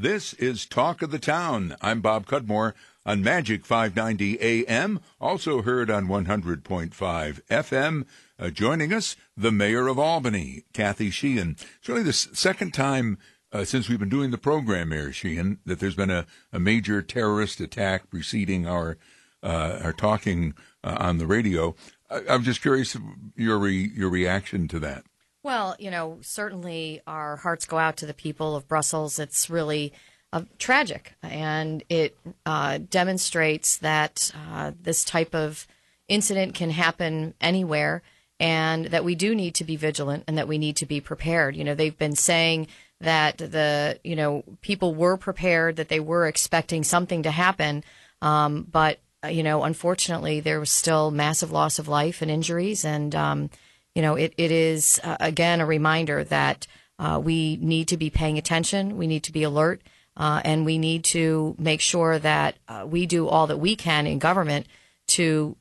This is Talk of the Town. I'm Bob Cudmore on Magic 590 AM, also heard on 100.5 FM. Uh, joining us, the mayor of Albany, Kathy Sheehan. It's really the second time uh, since we've been doing the program, Mayor Sheehan, that there's been a, a major terrorist attack preceding our uh, our talking uh, on the radio. I, am just curious your re, your reaction to that. Well, you know, certainly our hearts go out to the people of Brussels. It's really uh, tragic, and it uh, demonstrates that uh, this type of incident can happen anywhere, and that we do need to be vigilant and that we need to be prepared. You know, they've been saying that the you know people were prepared, that they were expecting something to happen, um, but uh, you know, unfortunately, there was still massive loss of life and injuries, and um, you know, it, it is uh, again a reminder that uh, we need to be paying attention, we need to be alert, uh, and we need to make sure that uh, we do all that we can in government to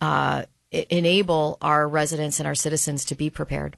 uh, enable our residents and our citizens to be prepared.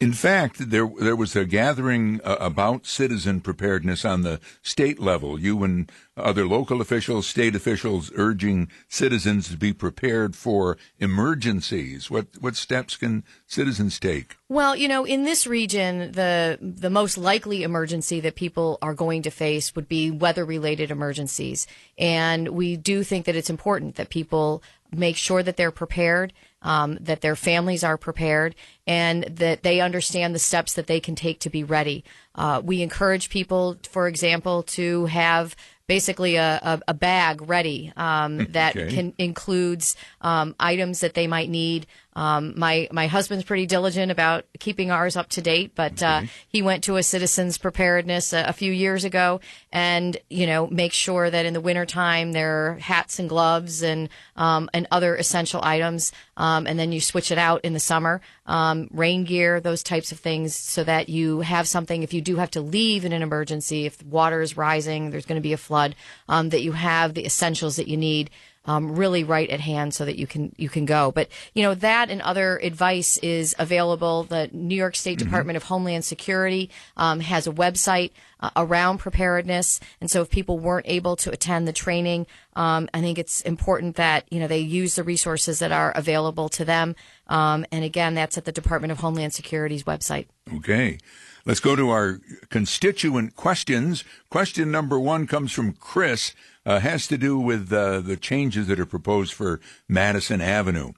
In fact, there there was a gathering uh, about citizen preparedness on the state level. You and other local officials, state officials, urging citizens to be prepared for emergencies. What what steps can citizens take? Well, you know, in this region, the the most likely emergency that people are going to face would be weather related emergencies, and we do think that it's important that people make sure that they're prepared um, that their families are prepared, and that they understand the steps that they can take to be ready. Uh, we encourage people, for example, to have basically a, a, a bag ready um, that okay. can includes um, items that they might need um, my my husband's pretty diligent about keeping ours up to date, but uh, okay. uh, he went to a citizens preparedness a, a, few years ago, and you know make sure that in the wintertime there are hats and gloves and um, and other essential items, um, and then you switch it out in the summer, um, rain gear, those types of things, so that you have something if you do have to leave in an emergency, if water is rising, there's going to be a flood, um, that you have the essentials that you need um, really right at hand so that you can you can go. But you know that and other advice is available. The New York State mm-hmm. Department of Homeland Security um, has a website uh, around preparedness, and so if people weren't able to attend the training, um, I think it's important that you know they use the resources that are available to them. Um, and again, that's at the Department of Homeland Security's website. Okay. Let's go to our constituent questions. Question number one comes from Chris uh, has to do with uh, the changes that are proposed for Madison Avenue.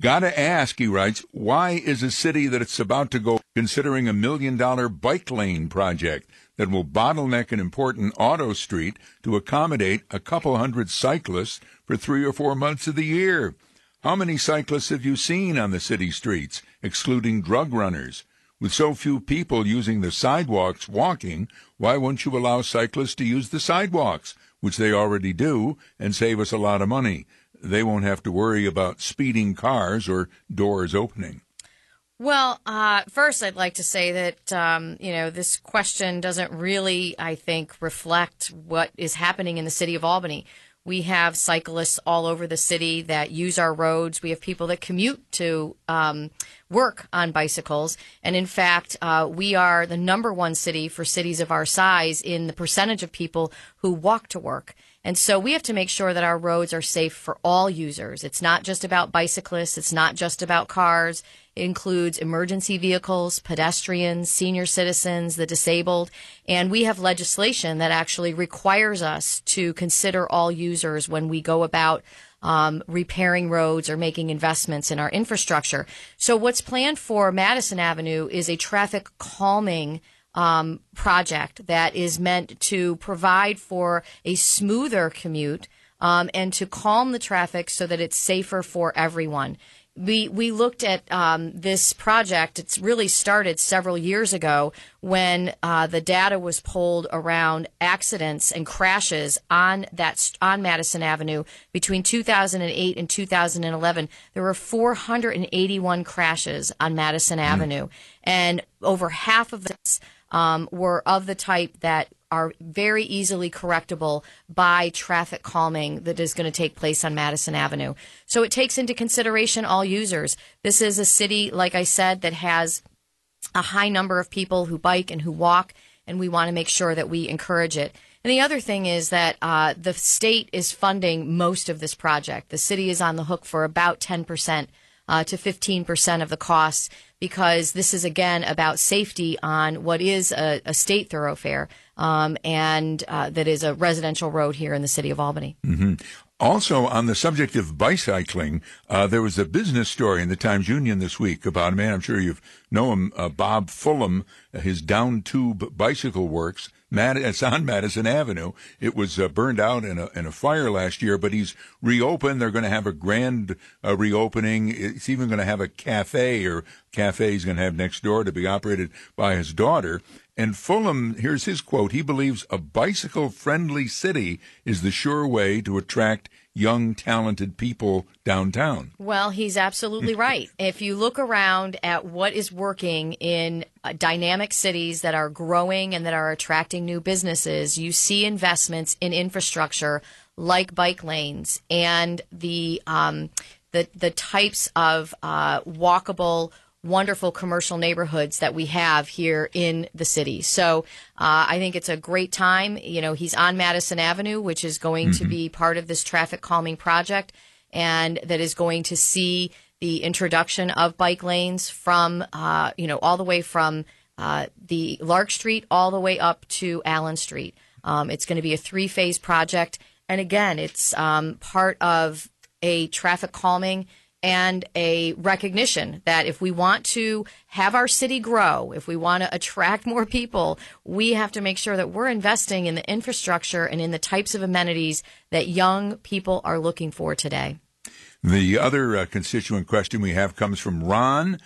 Gotta ask, he writes, why is a city that it's about to go considering a million dollar bike lane project that will bottleneck an important auto street to accommodate a couple hundred cyclists for three or four months of the year? How many cyclists have you seen on the city streets, excluding drug runners? With so few people using the sidewalks walking, why won't you allow cyclists to use the sidewalks? Which they already do, and save us a lot of money. They won't have to worry about speeding cars or doors opening. Well, uh, first, I'd like to say that um, you know this question doesn't really, I think, reflect what is happening in the city of Albany. We have cyclists all over the city that use our roads. We have people that commute to um, work on bicycles. And in fact, uh, we are the number one city for cities of our size in the percentage of people who walk to work. And so we have to make sure that our roads are safe for all users. It's not just about bicyclists. It's not just about cars. It includes emergency vehicles, pedestrians, senior citizens, the disabled. And we have legislation that actually requires us to consider all users when we go about um, repairing roads or making investments in our infrastructure. So what's planned for Madison Avenue is a traffic calming um, project that is meant to provide for a smoother commute um, and to calm the traffic so that it's safer for everyone. We we looked at um, this project. It's really started several years ago when uh, the data was pulled around accidents and crashes on that on Madison Avenue between 2008 and 2011. There were 481 crashes on Madison mm. Avenue, and over half of this um, were of the type that are very easily correctable by traffic calming that is going to take place on Madison Avenue. So it takes into consideration all users. This is a city, like I said, that has a high number of people who bike and who walk, and we want to make sure that we encourage it. And the other thing is that uh, the state is funding most of this project. The city is on the hook for about 10% uh, to 15% of the costs because this is again about safety on what is a, a state thoroughfare um, and uh, that is a residential road here in the city of Albany. Mm-hmm. Also, on the subject of bicycling, uh, there was a business story in the Times Union this week about a man. I'm sure you know him, uh, Bob Fulham. His down tube bicycle works. Mad- it's on Madison Avenue. It was uh, burned out in a in a fire last year, but he's reopened. They're going to have a grand uh, reopening. It's even going to have a cafe or cafe he's going to have next door to be operated by his daughter. And Fulham, here's his quote. He believes a bicycle friendly city is the sure way to attract young, talented people downtown. Well, he's absolutely right. If you look around at what is working in uh, dynamic cities that are growing and that are attracting new businesses, you see investments in infrastructure like bike lanes and the um, the the types of uh, walkable wonderful commercial neighborhoods that we have here in the city. So uh, I think it's a great time. You know, he's on Madison Avenue, which is going mm-hmm. to be part of this traffic calming project, and that is going to see the introduction of bike lanes from, uh, you know, all the way from uh, the Lark Street all the way up to Allen Street. Um, it's going to be a three phase project. And again, it's um, part of a traffic calming and a recognition that if we want to have our city grow, if we want to attract more people, we have to make sure that we're investing in the infrastructure and in the types of amenities that young people are looking for today. The other uh, constituent question we have comes from Ron.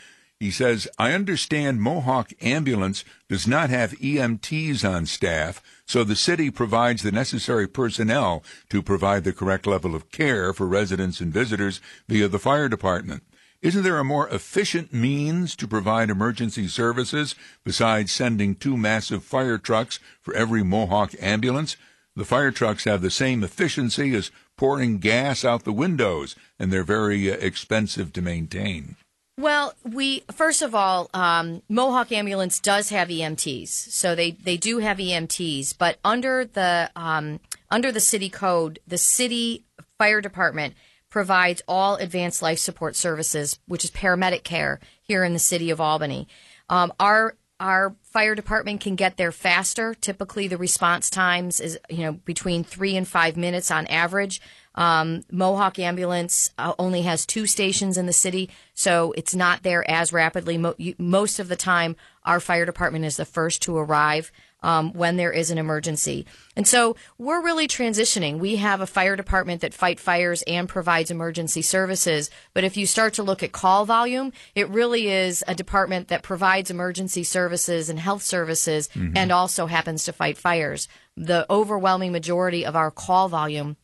He says, I understand Mohawk Ambulance does not have EMTs on staff, so the city provides the necessary personnel to provide the correct level of care for residents and visitors via the fire department. Isn't there a more efficient means to provide emergency services besides sending two massive fire trucks for every Mohawk ambulance? The fire trucks have the same efficiency as pouring gas out the windows, and they're very uh, expensive to maintain. Well, we first of all, um, Mohawk Ambulance does have EMTs, so they they do have EMTs. But under the um, under the city code, the city fire department provides all advanced life support services, which is paramedic care here in the city of Albany. Um, our our fire department can get there faster. Typically, the response times is you know between three and five minutes on average. Um, Mohawk Ambulance uh, only has two stations in the city, so it's not there as rapidly. Mo- you, most of the time, our fire department is the first to arrive um, when there is an emergency. And so we're really transitioning. We have a fire department that fight fires and provides emergency services. But if you start to look at call volume, it really is a department that provides emergency services and health services mm-hmm. and also happens to fight fires. The overwhelming majority of our call volume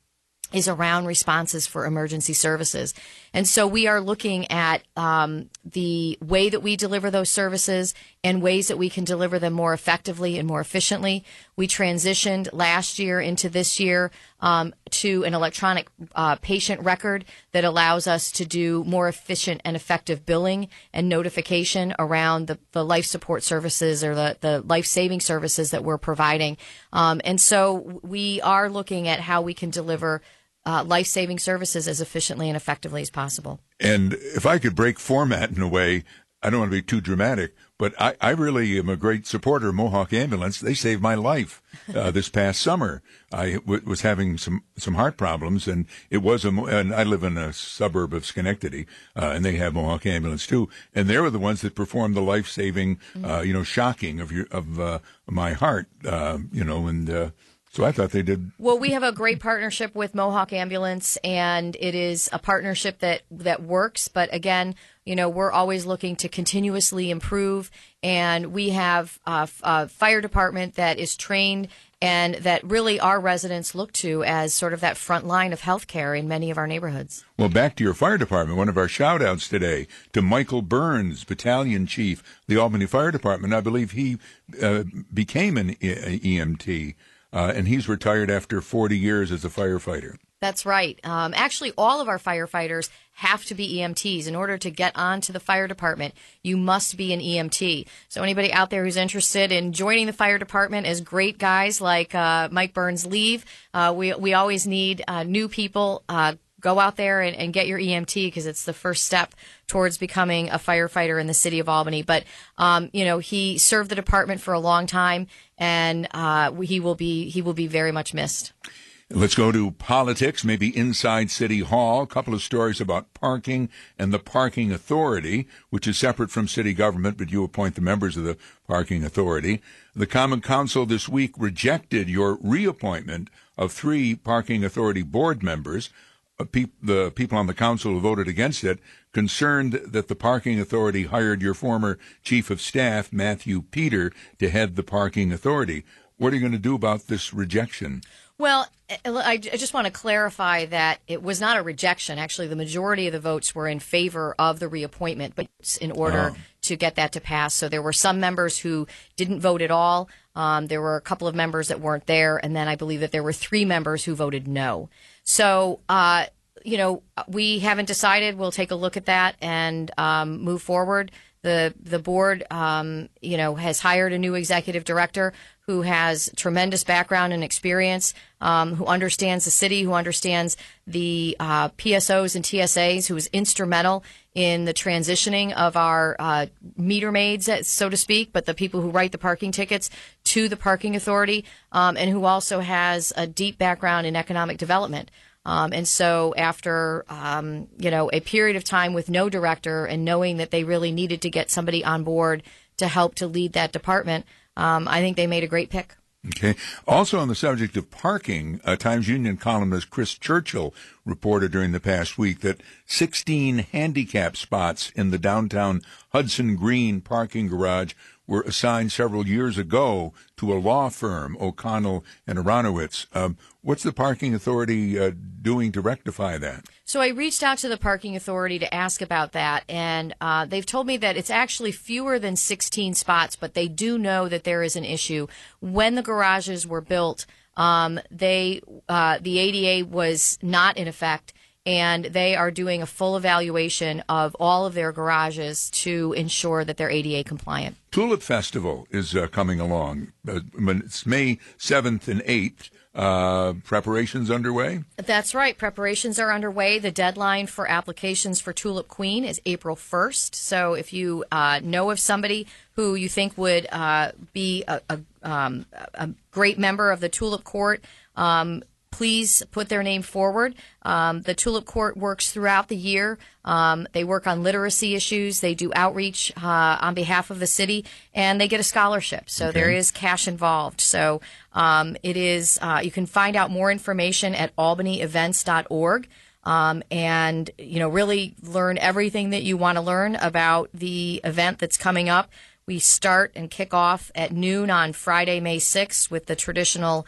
is around responses for emergency services. And so we are looking at um, the way that we deliver those services and ways that we can deliver them more effectively and more efficiently. We transitioned last year into this year um, to an electronic uh, patient record that allows us to do more efficient and effective billing and notification around the, the life support services or the, the life saving services that we're providing. Um, and so we are looking at how we can deliver uh, life saving services as efficiently and effectively as possible. And if I could break format in a way, I don't want to be too dramatic, but I, I really am a great supporter of Mohawk Ambulance. They saved my life uh, this past summer. I w- was having some, some heart problems, and it was a. And I live in a suburb of Schenectady, uh, and they have Mohawk Ambulance too. And they were the ones that performed the life saving, mm-hmm. uh, you know, shocking of your of uh, my heart, uh, you know, and uh, so I thought they did. Well, we have a great partnership with Mohawk Ambulance, and it is a partnership that that works. But again, you know, we're always looking to continuously improve, and we have a, a fire department that is trained and that really our residents look to as sort of that front line of healthcare in many of our neighborhoods. Well, back to your fire department, one of our shout outs today to Michael Burns, battalion chief, the Albany Fire Department. I believe he uh, became an EMT uh, and he's retired after 40 years as a firefighter. That's right. Um, actually, all of our firefighters have to be EMTs. In order to get onto the fire department, you must be an EMT. So anybody out there who's interested in joining the fire department as great guys like uh, Mike Burns leave, uh, we we always need uh, new people. Go out there and, and, get your EMT because it's the first step towards becoming a firefighter in the city of Albany. But um, you know, he served the department for a long time, and uh, he will be he will be very much missed. Let's go to politics, maybe inside City Hall. A couple of stories about parking and the Parking Authority, which is separate from city government, but you appoint the members of the Parking Authority. The Common Council this week rejected your reappointment of three Parking Authority board members. The people on the council who voted against it concerned that the parking authority hired your former chief of staff, Matthew Peter, to head the parking authority. What are you going to do about this rejection? Well, I just want to clarify that it was not a rejection. Actually, the majority of the votes were in favor of the reappointment, but in order oh. to get that to pass. So there were some members who didn't vote at all. Um, there were a couple of members that weren't there, and then I believe that there were three members who voted no. So, uh, you know, we haven't decided. We'll take a look at that and um, move forward. The the board, um, you know, has hired a new executive director who has tremendous background and experience, um, who understands the city, who understands the uh, PSOs and TSAs, who was instrumental in the transitioning of our uh, meter maids, so to speak, but the people who write the parking tickets to the parking authority, um, and who also has a deep background in economic development. Um, and so, after um, you know a period of time with no director and knowing that they really needed to get somebody on board to help to lead that department, um, I think they made a great pick. Okay. Also, on the subject of parking, uh, Times Union columnist Chris Churchill reported during the past week that 16 handicap spots in the downtown Hudson Green parking garage were assigned several years ago to a law firm, O'Connell and Aronowitz. Um, what's the parking authority uh, doing to rectify that? So I reached out to the parking authority to ask about that, and uh, they've told me that it's actually fewer than 16 spots, but they do know that there is an issue. When the garages were built, um, they uh, the ADA was not in effect and they are doing a full evaluation of all of their garages to ensure that they're ADA compliant. Tulip Festival is uh, coming along. Uh, it's May 7th and 8th. Uh, preparations underway? That's right. Preparations are underway. The deadline for applications for Tulip Queen is April 1st. So if you uh, know of somebody who you think would uh, be a, a, um, a, great member of the Tulip Court, um, please put their name forward. Um, the Tulip Court works throughout the year. Um, they work on literacy issues. They do outreach uh, on behalf of the city, and they get a scholarship. So okay. there is cash involved. So um, it is. Uh, you can find out more information at albanyevents.org. Um, and you know really learn everything that you want to learn about the event that's coming up. We start and kick off at noon on Friday, May 6th with the traditional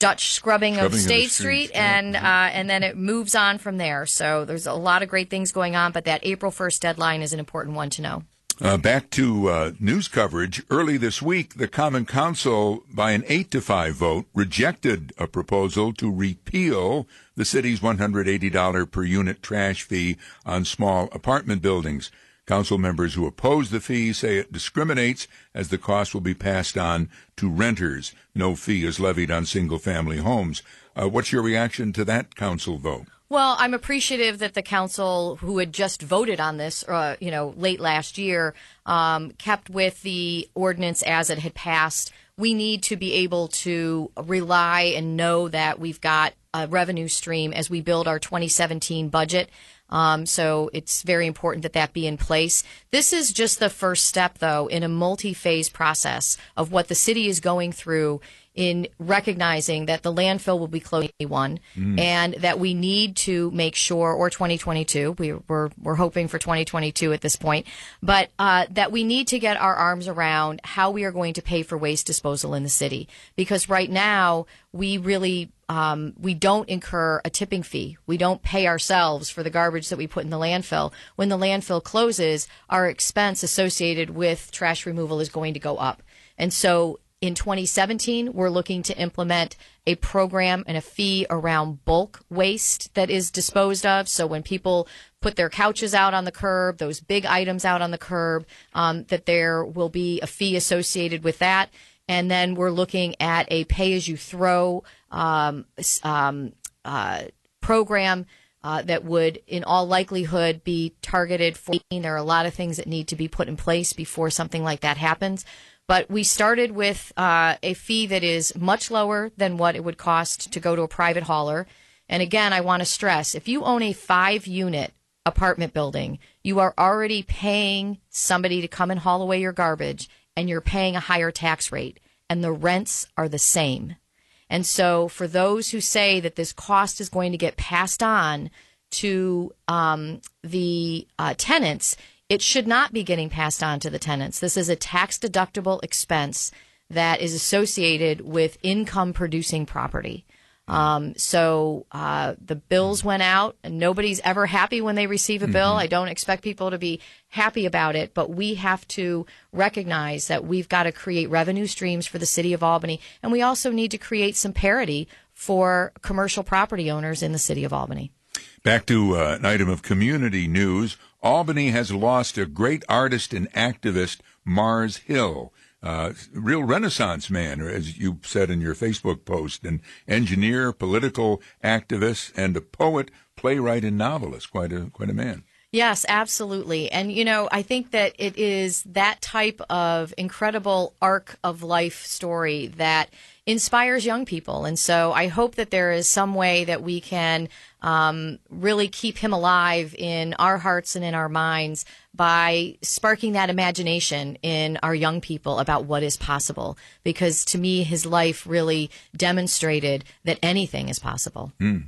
Dutch scrubbing, scrubbing of State of Street, and uh, and then it moves on from there. So there's a lot of great things going on, but that April 1st deadline is an important one to know. Uh, back to uh, news coverage. Early this week, the Common Council, by an 8 to 5 vote, rejected a proposal to repeal the city's $180 per unit trash fee on small apartment buildings. Council members who oppose the fee say it discriminates as the cost will be passed on to renters. No fee is levied on single family homes. Uh, what's your reaction to that council vote? Well, I'm appreciative that the council, who had just voted on this, uh, you know, late last year, um, kept with the ordinance as it had passed. We need to be able to rely and know that we've got a revenue stream as we build our 2017 budget. Um, so it's very important that that be in place. This is just the first step, though, in a multi phase process of what the city is going through in recognizing that the landfill will be closed one mm. and that we need to make sure or 2022 we, we're, we're hoping for 2022 at this point but uh, that we need to get our arms around how we are going to pay for waste disposal in the city because right now we really um, we don't incur a tipping fee. We don't pay ourselves for the garbage that we put in the landfill. When the landfill closes, our expense associated with trash removal is going to go up. And so in 2017, we're looking to implement a program and a fee around bulk waste that is disposed of. So when people put their couches out on the curb, those big items out on the curb, um, that there will be a fee associated with that. And then we're looking at a pay as you throw um, um, uh, program uh, that would, in all likelihood, be targeted for. There are a lot of things that need to be put in place before something like that happens. But we started with uh, a fee that is much lower than what it would cost to go to a private hauler. And again, I want to stress if you own a five unit apartment building, you are already paying somebody to come and haul away your garbage, and you're paying a higher tax rate, and the rents are the same. And so, for those who say that this cost is going to get passed on to um, the uh, tenants, it should not be getting passed on to the tenants. This is a tax deductible expense that is associated with income producing property. Um, so uh, the bills went out, and nobody's ever happy when they receive a bill. Mm-hmm. I don't expect people to be happy about it, but we have to recognize that we've got to create revenue streams for the city of Albany, and we also need to create some parity for commercial property owners in the city of Albany. Back to uh, an item of community news. Albany has lost a great artist and activist, Mars Hill uh, real Renaissance man, as you said in your Facebook post, an engineer, political activist, and a poet, playwright, and novelist. Quite a quite a man. Yes, absolutely. And, you know, I think that it is that type of incredible arc of life story that inspires young people. And so I hope that there is some way that we can um, really keep him alive in our hearts and in our minds by sparking that imagination in our young people about what is possible. Because to me, his life really demonstrated that anything is possible. Mm.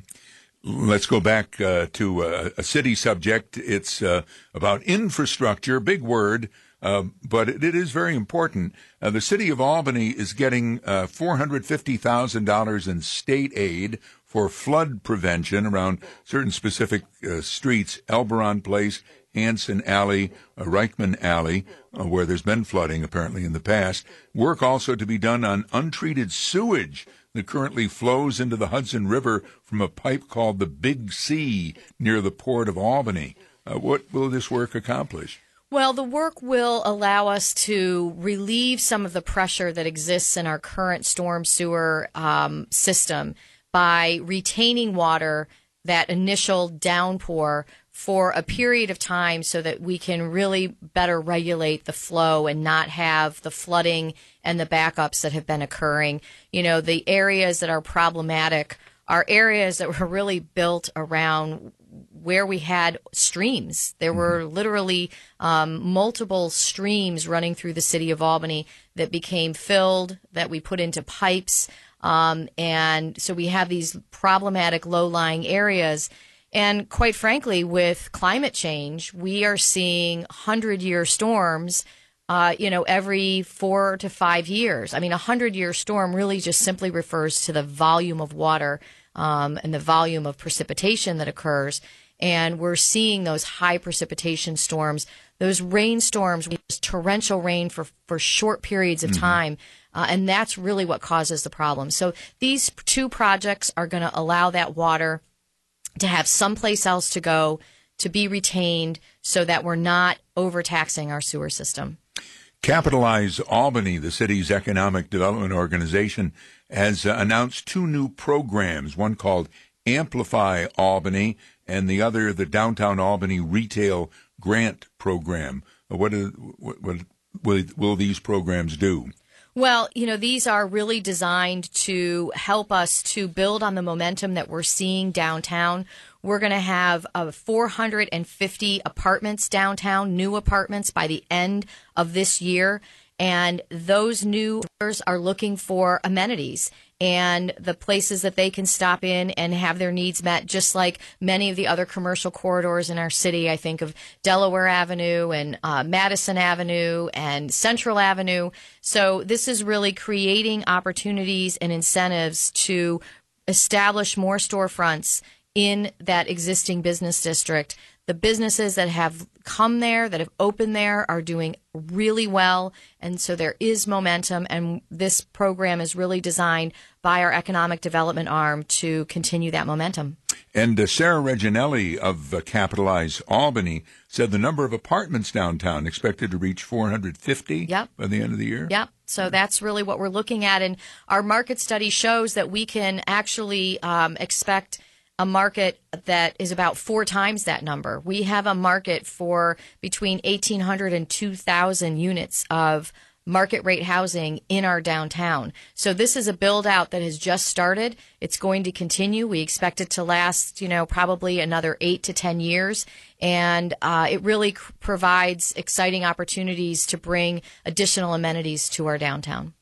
Let's go back uh, to uh, a city subject. It's uh, about infrastructure, big word, uh, but it, is very important. Uh, the city of Albany is getting uh, $450,000 in state aid for flood prevention around certain specific uh, streets, Elberon Place, Hanson Alley, uh, Reichman Alley, where there's been flooding apparently in the past. Work also to be done on untreated sewage that currently flows into the Hudson River from a pipe called the Big C near the port of Albany. Uh, what will this work accomplish? Well, the work will allow us to relieve some of the pressure that exists in our current storm sewer um, system by retaining water, that initial downpour, for a period of time so that we can really better regulate the flow and not have the flooding and the backups that have been occurring. You know, the areas that are problematic are areas that were really built around where we had streams. There were mm-hmm. literally um, multiple streams running through the city of Albany that became filled, that we put into pipes. Um, and so we have these problematic low lying areas. And quite frankly, with climate change, we are seeing 100 year storms. Uh, you know, every four to five years. I mean, a hundred year storm really just simply refers to the volume of water um, and the volume of precipitation that occurs. And we're seeing those high precipitation storms, those rainstorms, torrential rain for, for short periods of mm-hmm. Uh, and that's really what causes the problem. So these two projects are going to allow that water to have someplace else to go, to be retained, so that we're not overtaxing our sewer system. Capitalize Albany, the city's economic development organization, has uh, announced two new programs, one called Amplify Albany and the other the Downtown Albany Retail Grant Program. What, are, what, what will, will these programs do? Well, you know, these are really designed to help us to build on the momentum that we're seeing downtown. We're going to have uh, 450 apartments downtown, new apartments by the end of this year. And those new are looking for amenities and the places that they can stop in and have their needs met, just like many of the other commercial corridors in our city. I think of Delaware Avenue and uh, Madison Avenue and Central Avenue. So this is really creating opportunities and incentives to establish more storefronts in that existing business district The businesses that have come there, that have opened there, are doing really well. And so there is momentum. And this program is really designed by our economic development arm to continue that momentum. And uh, Sarah Reginelli of uh, Capitalize Albany said the number of apartments downtown expected to reach 450 yep. by the end of the year. Yep. So that's really what we're looking at. And our market study shows that we can actually um, expect – a market that is about four times that number. We have a market for between 1,800 and 2,000 units of market rate housing in our downtown. So this is a build out that has just started. It's going to continue. We expect it to last, you know, probably another eight to 10 years. And uh, it really provides exciting opportunities to bring additional amenities to our downtown.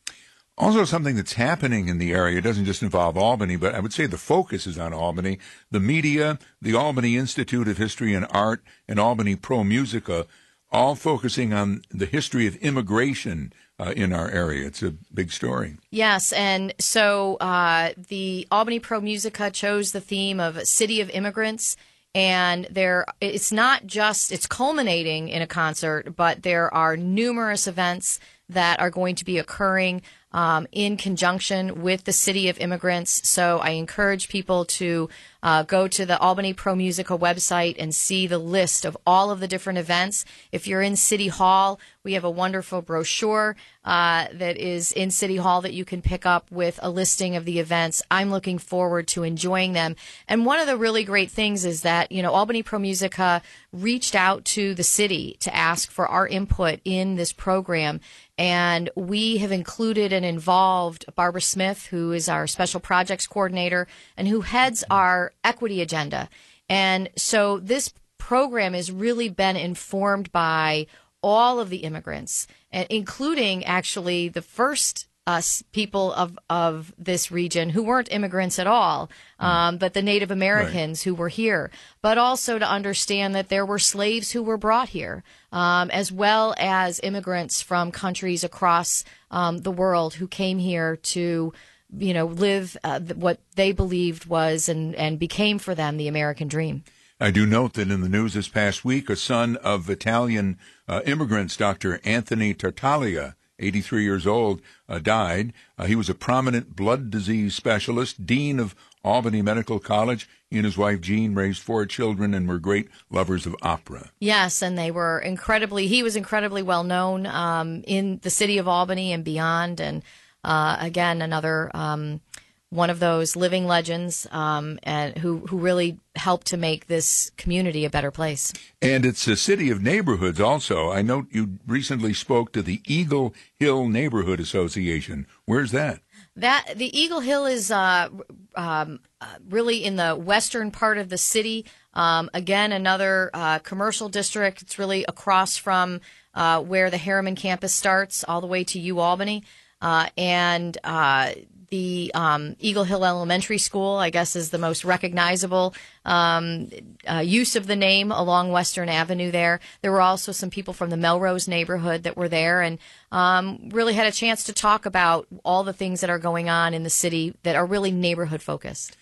Also, something that's happening in the area doesn't just involve Albany, but I would say the focus is on Albany. The media, the Albany Institute of History and Art, and Albany Pro Musica, all focusing on the history of immigration uh, in our area. It's a big story. Yes, and so uh, the Albany Pro Musica chose the theme of City of Immigrants and there it's not just it's culminating in a concert but there are numerous events that are going to be occurring um, in conjunction with the City of Immigrants. So I encourage people to uh, go to the Albany Pro Musica website and see the list of all of the different events. If you're in City Hall, we have a wonderful brochure uh, that is in City Hall that you can pick up with a listing of the events. I'm looking forward to enjoying them. And one of the really great things is that, you know, Albany Pro Musica reached out to the city to ask for our input in this program. And we have included and involved Barbara Smith, who is our special projects coordinator and who heads our equity agenda. And so this program has really been informed by all of the immigrants, including actually the first us people of of this region who weren't immigrants at all, mm. um, but the Native Americans right. who were here, but also to understand that there were slaves who were brought here, um, as well as immigrants from countries across um, the world who came here to you know live uh, what they believed was and and became for them the American dream. I do note that in the news this past week, a son of Italian uh, immigrants, Dr. Anthony Tartaglia, 83 years old, uh, died. Uh, he was a prominent blood disease specialist, dean of Albany Medical College. He and his wife Jean raised four children and were great lovers of opera. Yes, and they were incredibly. He was incredibly well known um, in the city of Albany and beyond. And uh, again, another. Um, one of those living legends um, and who, who really helped to make this community a better place. And it's a city of neighborhoods also. I note you recently spoke to the Eagle Hill Neighborhood Association. Where's that? That the Eagle Hill is uh, um, uh, really in the western part of the city. Um, again, another uh, commercial district. It's really across from uh, where the Harriman campus starts, all the way to U Albany. Uh, and uh, the um, Eagle Hill Elementary School, I guess, is the most recognizable um, uh, use of the name along Western Avenue there. There were also some people from the Melrose neighborhood that were there and um, really had a chance to talk about all the things that are going on in the city that are really neighborhood focused.